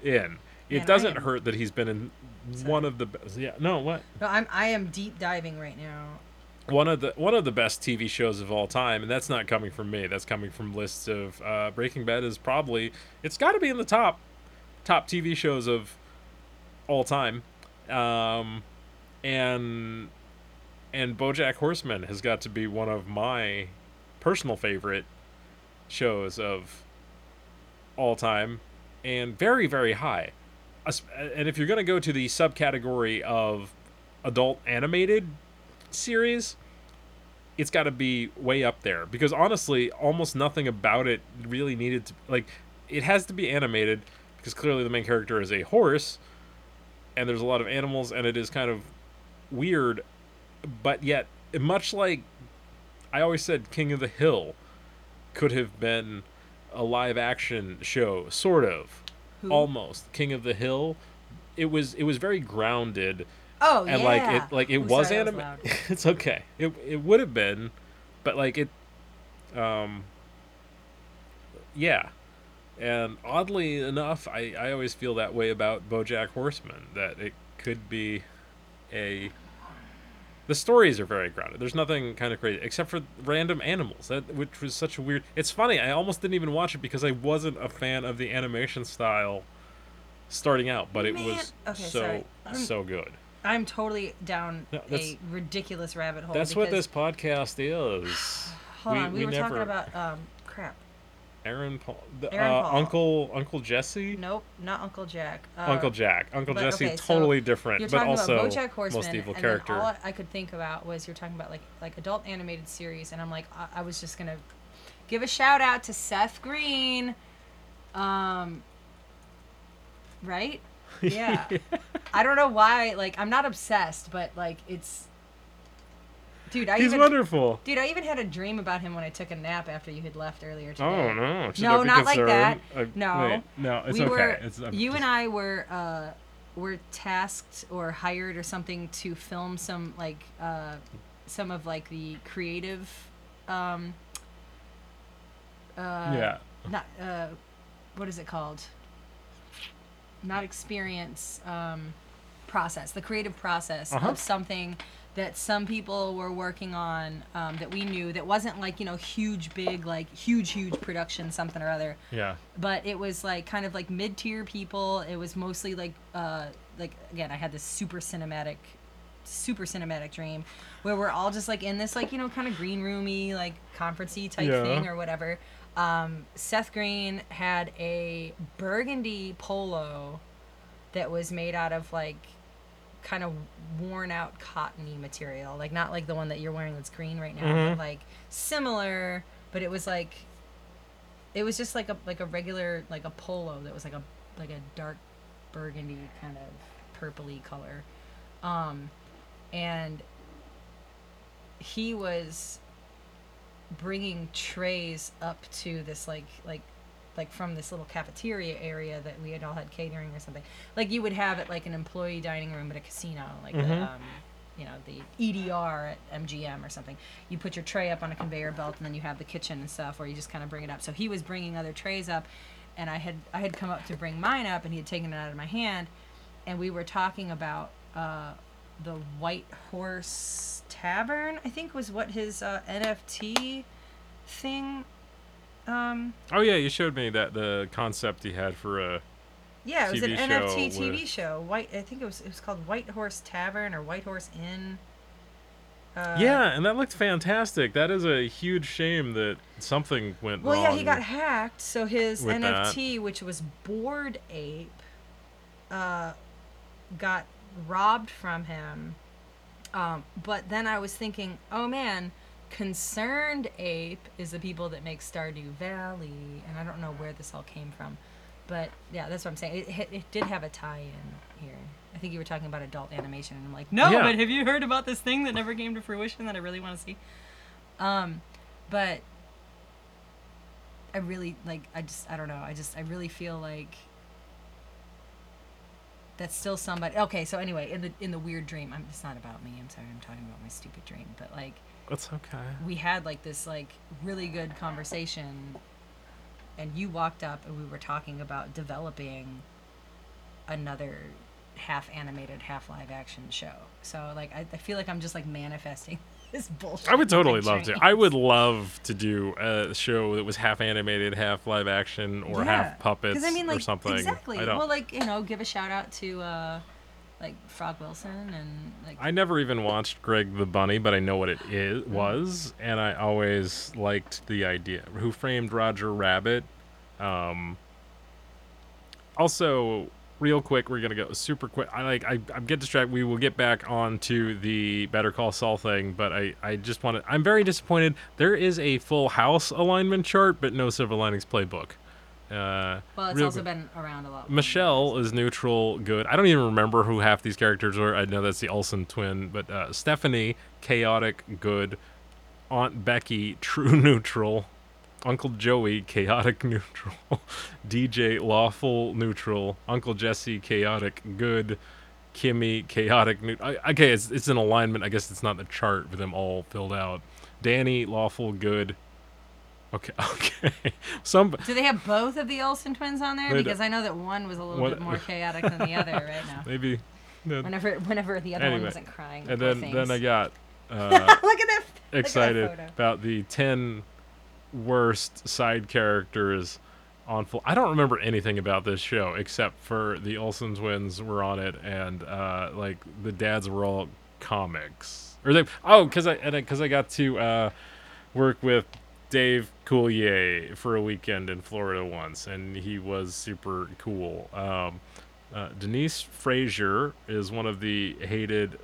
in. It doesn't hurt that he's been in Sorry. one of the best. Yeah, no, what? No, I'm I am deep diving right now. One of the one of the best TV shows of all time, and that's not coming from me. That's coming from lists of uh, Breaking Bad is probably it's got to be in the top top TV shows of all time, um, and and BoJack Horseman has got to be one of my personal favorite shows of all time, and very very high. And if you're gonna go to the subcategory of adult animated series, it's got to be way up there because honestly, almost nothing about it really needed to like. It has to be animated because clearly the main character is a horse, and there's a lot of animals, and it is kind of weird, but yet much like I always said, King of the Hill could have been a live action show, sort of, Who? almost King of the Hill. It was it was very grounded Oh and yeah. like it like it Ooh, was anime it's okay it, it would have been but like it um yeah and oddly enough i i always feel that way about bojack horseman that it could be a the stories are very grounded there's nothing kind of crazy except for random animals that which was such a weird it's funny i almost didn't even watch it because i wasn't a fan of the animation style starting out but it Man- was okay, so sorry. So good I'm totally down No, a ridiculous rabbit hole. That's what this podcast is. Hold we- on, we, we were never- talking about um crap. Aaron Paul, the, Aaron uh, Paul. Uncle Uncle Jesse, Nope, not Uncle Jack. Uh, Uncle Jack, Uncle but, Jesse, okay, so totally different, You're but also about BoJack Horseman, most evil and character. all I could think about was you're talking about like like adult animated series, and I'm like I, I was just gonna give a shout out to Seth Green, um, right? Yeah. I don't know why. Like I'm not obsessed, but like it's, dude. I He's even wonderful. dude. I even had a dream about him when I took a nap after you had left earlier today. Oh no! Should No, I not like that. concerned? Uh, No. wait, no, it's we okay. were it's, you just- and I were uh, were tasked or hired or something to film some like uh, some of like the creative um, uh, yeah. not uh, what is it called not experience um, process the creative process Uh-huh. of something that some people were working on um, that we knew that wasn't like you know huge big like huge huge production something or other Yeah. but it was like kind of like mid-tier people it was mostly like uh like again i had this super cinematic super cinematic dream where we're all just like in this like you know kind of green roomy like conferencey type Yeah. thing or whatever um seth green had a burgundy polo that was made out of like kind of worn out cottony material, like not like the one that you're wearing that's green right now, Mhm. but like similar. But it was like, it was just like a like a regular like a polo that was like a like a dark burgundy kind of purpley color, um, and he was bringing trays up to this like like like from this little cafeteria area that we had all had catering or something like you would have at like an employee dining room at a casino like the, Mhm. um, you know the EDR at MGM or something you put your tray up on a conveyor belt and then you have the kitchen and stuff where you just kind of bring it up so he was bringing other trays up and I had I had come up to bring mine up and he had taken it out of my hand and we were talking about uh, the White Horse Tavern. I think was what his uh, NFT thing. Um, Oh yeah, you showed me that the concept he had for a. yeah, it was TV an NFT TV with- show. White. I think it was it was called White Horse Tavern or White Horse Inn. Uh, yeah, and that looked fantastic. That is a huge shame that something went Well, wrong. yeah, he got hacked. So his with that. NFT, which was Bored Ape, uh, got robbed from him. Um, but then I was thinking, oh man, Concerned Ape is the people that make Stardew Valley, and I don't know where this all came from, but yeah, that's what I'm saying. It, it, it did have a tie-in here. I think you were talking about adult animation, and I'm like, no, Yeah. but have you heard about this thing that never came to fruition that I really want to see? Um, but I really like. I just. I don't know. I just. I really feel like that's still somebody. Okay. So anyway, in the in the weird dream, I'm. It's not about me. I'm sorry. I'm talking about my stupid dream. But like, That's okay. we had like this like really good conversation, and you walked up and we were talking about developing another half animated, half live action show. So like, I, I feel like I'm just like manifesting this bullshit. I would totally love to. I would love to do a show that was half animated, half live action, or half puppets I mean, like, or something. Exactly. Well, like you know, give a shout out to uh, like Frog Wilson and like. I never even watched Greg the Bunny, but I know what it is was, and I always liked the idea. Who framed Roger Rabbit? Um, also, real quick, we're gonna go super quick. I like I, I get distracted. We will get back on to the Better Call Saul thing, but I I just want to. I'm very disappointed. There is a Full House alignment chart, but no Silver Linings playbook. Uh, well, it's also been around a lot. Michelle is neutral, good. I don't even remember who half these characters are. I know that's the Olsen twin, but uh, Stephanie, chaotic, good. Aunt Becky, true neutral. Uncle Joey, chaotic neutral. DJ, lawful neutral. Uncle Jesse, chaotic, good. Kimmy, chaotic neutral. Okay, it's, it's an alignment. I guess it's not the chart for them all filled out. Danny, lawful, good. Okay, okay. Some Do they have both of the Olsen twins on there? Because I know that one was a little What- bit more chaotic than the other right now. maybe. no. Whenever, whenever the other one Anyway, wasn't crying. And then then. I got uh, look at that. excited photo. about the 10 worst side characters on full I don't remember anything about this show except for the Olsen twins were on it and uh like the dads were all comics or they oh cuz I and cuz I got to uh work with Dave Coulier for a weekend in Florida once and he was super cool um uh, Denise Frazier is one of the hated,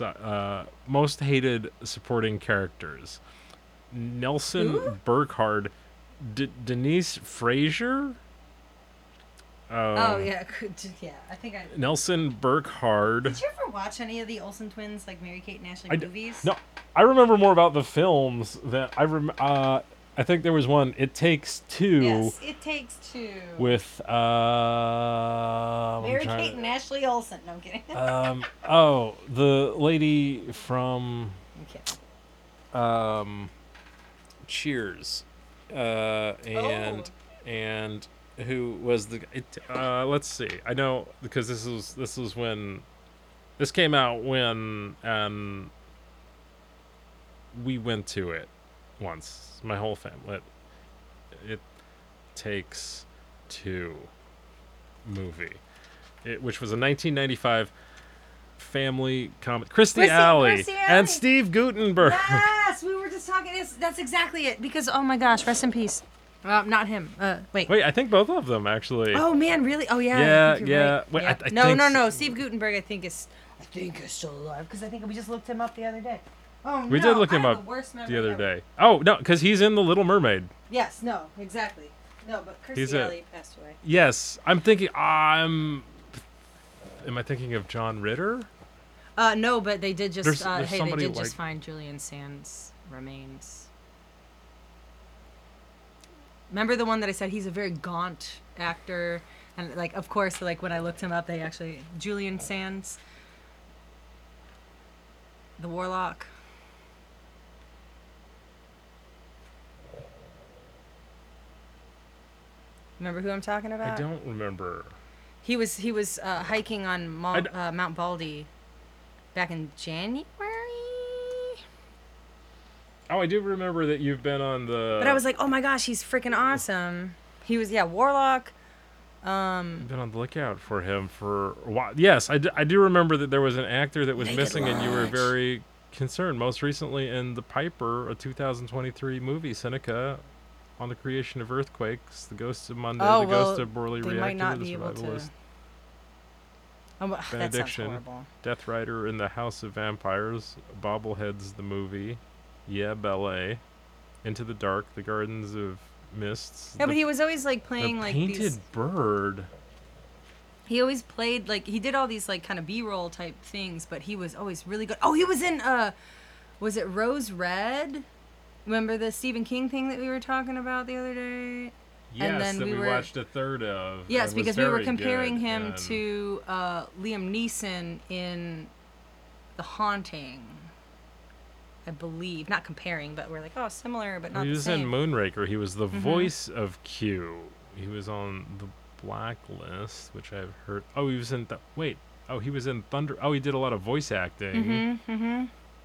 uh, most hated supporting characters. Nelson Who? Burkhardt, D- Denise Frazier. Oh yeah, yeah. I think I. Nelson Burkhardt. Did you ever watch any of the Olsen twins, like Mary Kate and Ashley I d- movies? No, I remember more about the films than I rem. Uh, I think there was one. It takes two Yes, it takes two. with uh. Mary Kate and Ashley Olsen. No, I'm kidding. um. Oh, the lady from. okay. um cheers uh and Oh. and who was the it, uh let's see i know because this was this was when this came out when um we went to it once my whole family it, it takes two movie it, which was a 1995 family comedy christy, Christy- alley Christy and Alley. steve guttenberg Yes, we were just talking. It's, that's exactly it. Because oh my gosh, rest in peace. Uh, not him. Uh, wait. Wait, I think both of them actually. Oh man, really? Oh yeah. Yeah, yeah. right. Wait, I- I no, no, no. Steve Guttenberg, I think is I think he's still alive because I think we just looked him up the other day. Oh We no, did look him up the, the other ever. day. Oh no, because he's in the Little Mermaid. Yes, no, exactly. No, but Kirstie He's Alley passed away. Yes, I'm thinking. I'm. Am I thinking of John Ritter? Uh, no, but they did just. There's- uh, there's hey, they somebody did just find Julian Sands' remains. Remember the one that I said he's a very gaunt actor, and like, of course, like when I looked him up, they actually Julian Sands, the Warlock. Remember who I'm talking about? I don't remember. He was he was uh, hiking on d- uh, Mount Baldy back in January. Oh, I do remember that you've been on the. But I was like, oh my gosh, he's freaking awesome. He was yeah, Warlock. Um, been on the lookout for him for a while. Yes, I, d- I do remember that there was an actor that was Naked missing, and you were very concerned. Most recently in the Piper, a 2023 movie, Seneca, on the creation of earthquakes, the ghosts of Monday, Oh, the ghost well, of Borley Rectory, the be able to. survivalist, that Benediction. Death Rider in the House of Vampires, Bobbleheads the movie, Yeah Ballet, Into the Dark, The Gardens of Mists. Yeah, the, but he was always like playing like Painted these. Bird. He always played like he did all these like kind of B-roll type things, but he was always really good. Oh, he was in uh, was it Rose Red? Remember the Stephen King thing that we were talking about the other day? Yes, then that we we, were- watched a third of. Yes, because we were comparing him and to uh, Liam Neeson in The Haunting. I believe not comparing, but we're like, oh, similar, but not he the was in Moonraker. He was the Mhm. voice of Q. He was on the Blacklist, which I've heard. Oh, he was in. Th- wait. Oh, he was in Thunder. Oh, he did a lot of voice acting Mm-hmm, mm-hmm.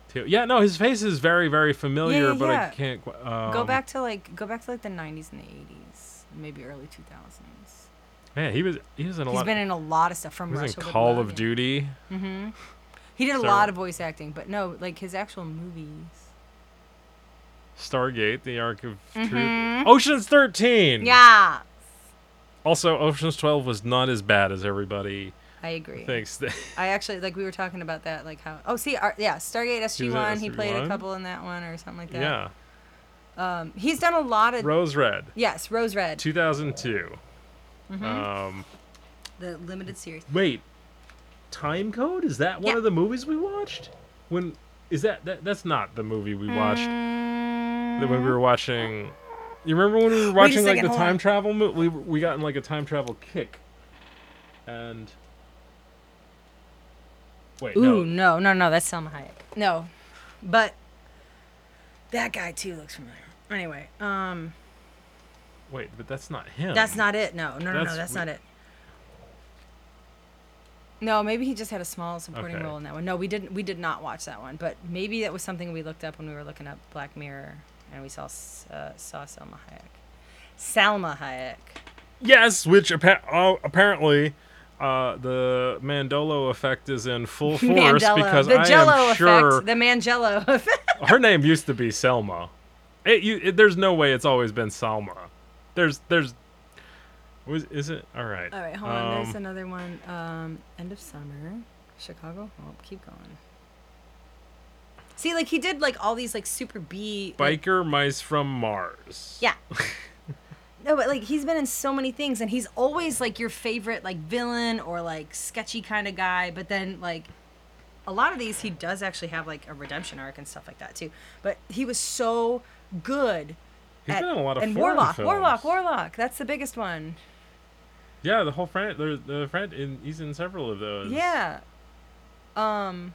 Too. Yeah, no, his face is very, very familiar, yeah, but I can't. Um, go back to like go back to like the 90s and the 80s, maybe early 2000s. Man, he was. He was in a He's lot. been in a lot of stuff from he was Russia. in Call of. Duty. Mm-hmm. He did a So- lot of voice acting, but no, like his actual movies. Stargate, The Ark of Mhm. Truth. Ocean's 13. Yeah, Also, Ocean's 12 was not as bad as everybody I agree. Thanks. I actually like we were talking about that, like how. Oh, see, our, yeah, Stargate SG One. He played a couple in that one or something like that. yeah. Um, he's done a lot of. Rose Red, yes, Rose Red, 2002. Mhm. Um, the limited series. wait, Time Code is that one Yeah. of the movies we watched? When is that, that? That's not the movie we watched. Mm, When we were watching, you remember when we were watching like the time on. travel movie? We we got in like a time travel kick, and wait, Ooh, no, no, no, no, that's Selma Hayek. No, but that guy too looks familiar. Anyway, um, wait, but that's not him. that's not it. No, no, no, no, That's that's we- not it. No, maybe he just had a small supporting Okay. role in that one. No, we didn't. We did not watch that one, but maybe that was something we looked up when we were looking up Black Mirror, and we saw S- uh, saw Selma Hayek. Salma Hayek. Yes, which appa- oh, apparently uh, the Mandolo effect is in full force Mandela. because the I Jello am effect. sure The Mangello effect. her name used to be Selma. It, you, it, there's no way it's always been Salma. There's there's was is it all right? All right, hold on. There's Um, another one. Um, end of summer, Chicago. Oh, keep going. See, like he did like all these like super B. like- Biker mice from Mars. yeah. no, but like he's been in so many things, and he's always like your favorite like villain or like sketchy kind of guy. But then like a lot of these, he does actually have like a redemption arc and stuff like that too. But he was so good. He's at- been in a lot of and Warlock, films. Warlock, Warlock. That's the biggest one. Yeah, the whole friend, the the friend, in, he's in several of those. Yeah. Um.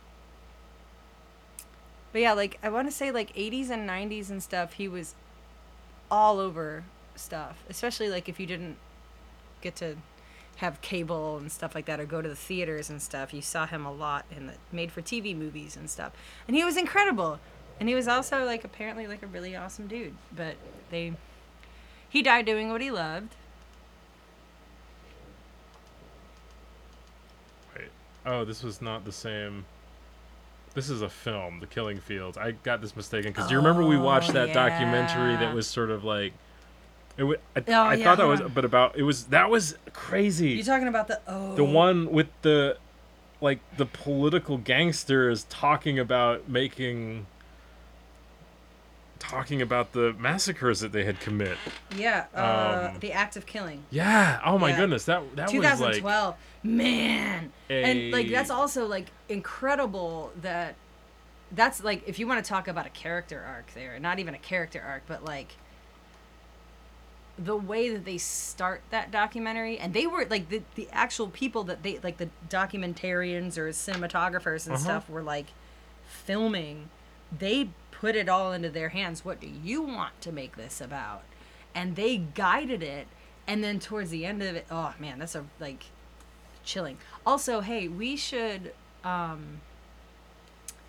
But yeah, like I want to say like 80s and 90s and stuff, he was all over stuff, especially like if you didn't get to have cable and stuff like that or go to the theaters and stuff. You saw him a lot in the made for TV movies and stuff. And he was incredible. And he was also like apparently like a really awesome dude, but they he died doing what he loved. Wait. Oh, this was not the same. This is a film, The Killing Fields. I got this mistaken because do you remember we watched Oh, that documentary that was sort of like. It w- I, Oh, I yeah, thought that was, on. but about it was that was crazy. You talking about the oh the one with the like the political gangsters talking about making talking about the massacres that they had commit. Yeah, uh, Um, the act of killing. Yeah. Oh my Yeah. goodness, that that was like 2012 man and like that's also like incredible that that's like if you want to talk about a character arc there not even a character arc but like the way that they start that documentary and they were like the, the actual people that they like the documentarians or cinematographers and Uh-huh. stuff were like filming they put it all into their hands. What do you want to make this about? And they guided it and then towards the end of it oh man that's a like chilling. Also hey we should um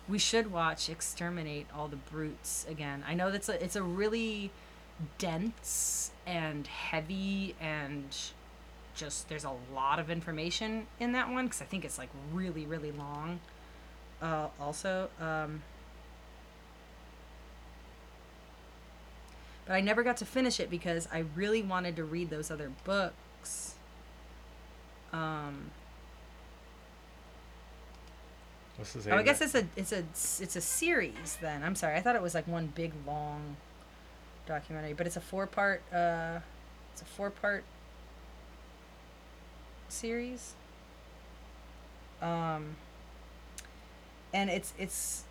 we should watch exterminate all the brutes again. I know that's a it's a really dense and heavy and just there's a lot of information in that one because i think it's like really really long uh also um but i never got to finish it because i really wanted to read those other books um This is Oh, I guess it's a it's a it's a series then. I'm sorry. I thought it was like one big long documentary, but it's a four part uh it's a four part series. Um and it's it's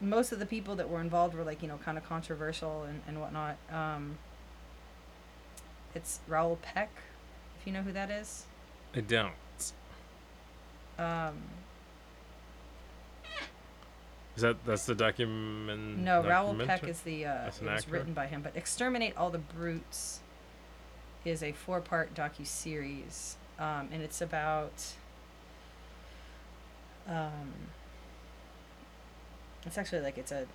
most of the people that were involved were like, you know, kind of controversial and, and whatnot. Um it's Raoul Peck, if you know who that is. I don't. Um Is that that's the document? No, Raoul? Peck is the. Uh, That's it an was written by him, but "Exterminate All the Brutes" is a four-part docu series, um, and it's about. Um, it's actually like it's a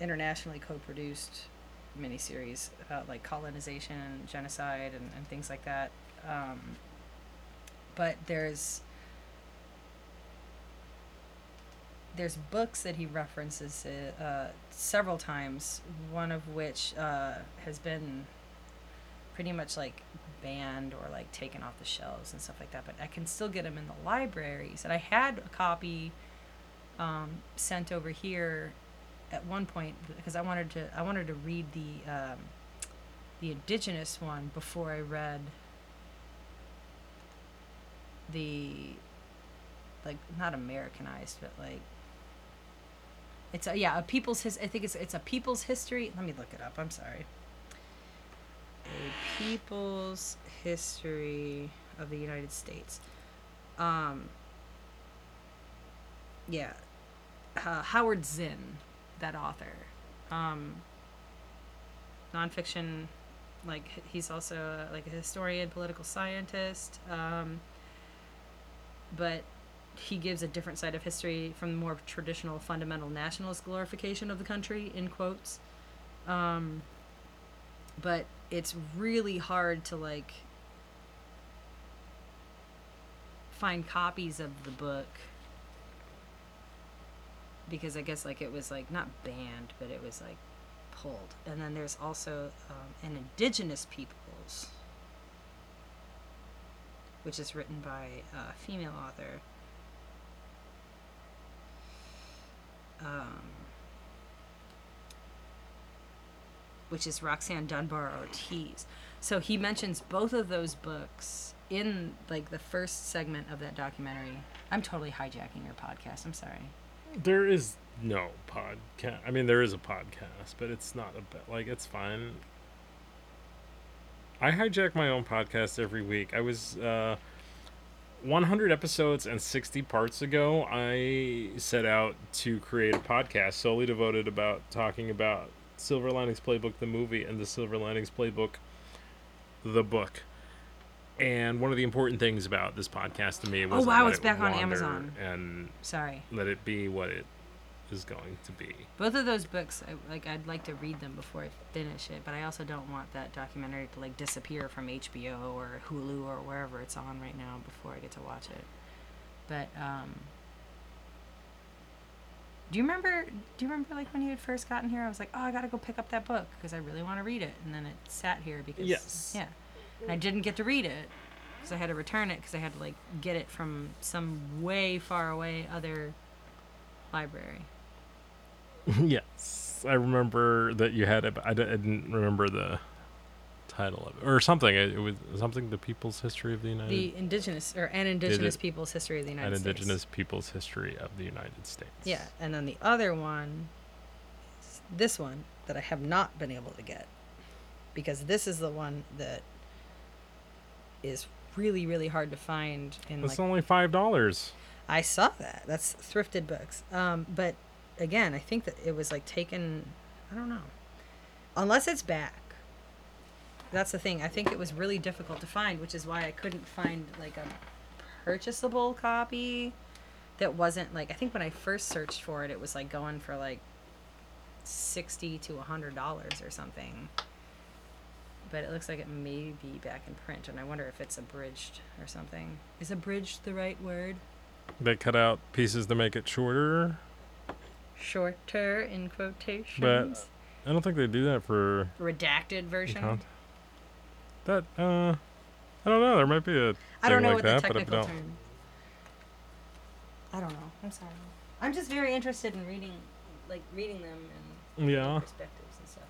internationally co-produced miniseries about like colonization and genocide and, and things like that. Um, but there's there's books that he references uh, several times. One of which uh, has been pretty much like banned or like taken off the shelves and stuff like that. But I can still get them in the libraries, and I had a copy um, sent over here at one point because I wanted to I wanted to read the um, the indigenous one before I read the like not Americanized but like it's a yeah a people's his I think it's it's a people's history. Let me look it up. I'm sorry. A people's history of the United States. Um. Yeah, uh, Howard Zinn, that author. Um. Nonfiction, like he's also uh, like a historian, political scientist. Um. But he gives a different side of history from the more traditional fundamental nationalist glorification of the country in quotes. Um, but it's really hard to like find copies of the book because i guess like it was like not banned but it was like pulled. And then there's also um, an indigenous peoples which is written by a female author um, which is Roxanne Dunbar Ortiz. So he mentions both of those books in like the first segment of that documentary. I'm totally hijacking your podcast. I'm sorry. There is no podcast. I mean, there is a podcast, but it's not a bit like it's fine. I hijack my own podcast every week. I was uh, 100 episodes and 60 parts ago. I set out to create a podcast solely devoted about talking about Silver Linings Playbook, the movie, and the Silver Linings Playbook, the book. And one of the important things about this podcast to me was oh wow, it's it back on Amazon. and Sorry. let it be what it is going to be. Both of those books, I, like I'd like to read them before I finish it, but I also don't want that documentary to like disappear from HBO or Hulu or wherever it's on right now before I get to watch it. But um, do you remember? Do you remember like when you had first gotten here? I was like, oh, I gotta go pick up that book because I really want to read it, and then it sat here because Yes. yeah, and I didn't get to read it. because I had to return it because I had to like get it from some way far away other library. yes, I remember that you had it, but I, d- I didn't remember the title of it or something. It, it was something the People's History of the United The indigenous or an indigenous people's history of the United and States. Indigenous Peoples History of the United States. Yeah, and then the other one, is this one that I have not been able to get, because this is the one that is really really hard to find in It's like only five dollars. I saw that. That's thrifted books. Um, but again, I think that it was like taken. I don't know, unless it's back. That's the thing. I think it was really difficult to find, which is why I couldn't find like a purchasable copy that wasn't like. I think when I first searched for it, it was like going for like sixty to a hundred dollars or something. But it looks like it may be back in print, and I wonder if it's abridged or something. Is abridged the right word? They cut out pieces to make it shorter. Shorter in quotations. But I don't think they do that for redacted version. content. That uh, I don't know. There might be a I don't know like what that, the technical don't. term. I don't know. I'm sorry. I'm just very interested in reading, like reading them and Yeah. perspectives and stuff.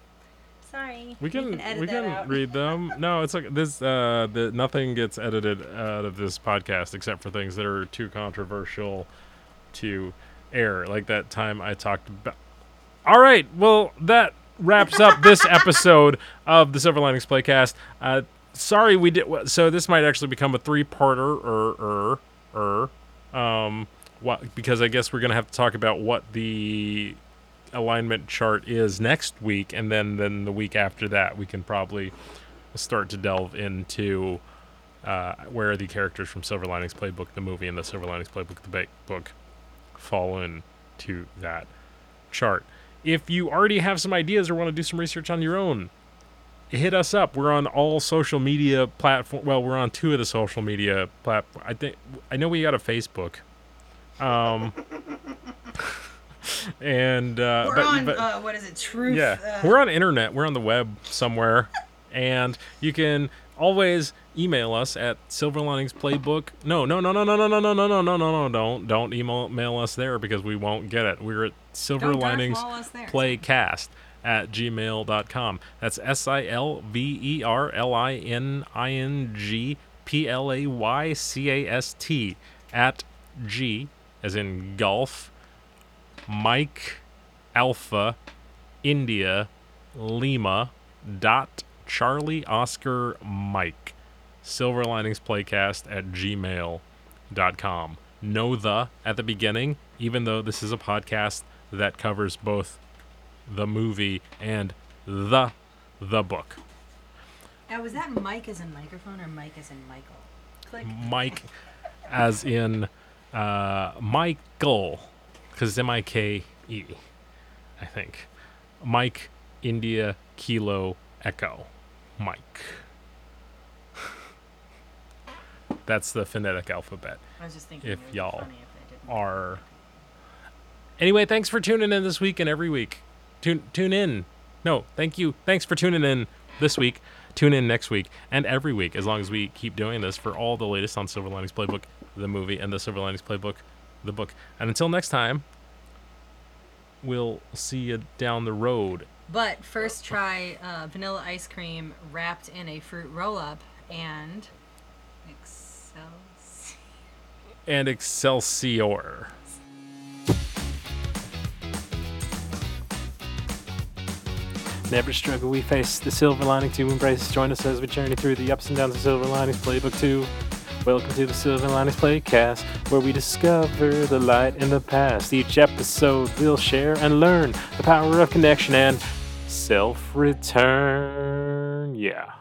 Sorry. We can, edit we can read them. No, it's like this. Uh, the nothing gets edited out of this podcast except for things that are too controversial to air. Like that time I talked about. All right, well that wraps up this episode of the Silver Linings Playcast. Uh, sorry we did. So this might actually become a three-parter, or or or, um, what? Because I guess we're gonna have to talk about what the alignment chart is next week, and then then the week after that, we can probably start to delve into uh, where the characters from Silver Linings Playbook, the movie, and the Silver Linings Playbook, the ba- book, fall into that chart. If you already have some ideas or want to do some research on your own, hit us up. We're on all social media platform. Well, we're on two of the social media platform. I think I know we got a Facebook. Um, and uh, We're but, on but- uh, what is it? Truth. yeah, uh, we're on internet. We're on the web somewhere, and you can always email us at Silver Playbook. No, no, no, no, no, no, no, no, no, no, no, no, no, don't don't email mail us there because we won't get it. We're at Silver Don't Linings. Playcast at gmail.com. That's S I L V E R L I N I N G P L A Y C A S T at G as in golf Mike Alpha India Lima dot Charlie Oscar Mike Silver Linings Playcast at gmail.com. No the at the beginning, even though this is a podcast that covers both the movie and the the book. Now, was that Mike as in microphone or Mike as in Michael? Click. Mike as in uh, Michael, because M I K E, I think. Mike India Kilo Echo. Mike. That's the phonetic alphabet. I was just thinking If it would y'all funny if are. Anyway, thanks for tuning in this week and every week. Tune tune in. No, thank you. Thanks for tuning in this week. Tune in next week and every week as long as we keep doing this for all the latest on Silver Linings Playbook, the movie, and the Silver Linings Playbook, the book. And until next time, we'll see you down the road. But first, try uh, vanilla ice cream wrapped in a fruit roll up and Excelsior. And Excelsior. Never struggle we face the silver lining to embrace. Join us as we journey through the ups and downs of Silver Linings Playbook 2. Welcome to the Silver Linings Playcast, where we discover the light in the past. Each episode, we'll share and learn the power of connection and self return. Yeah.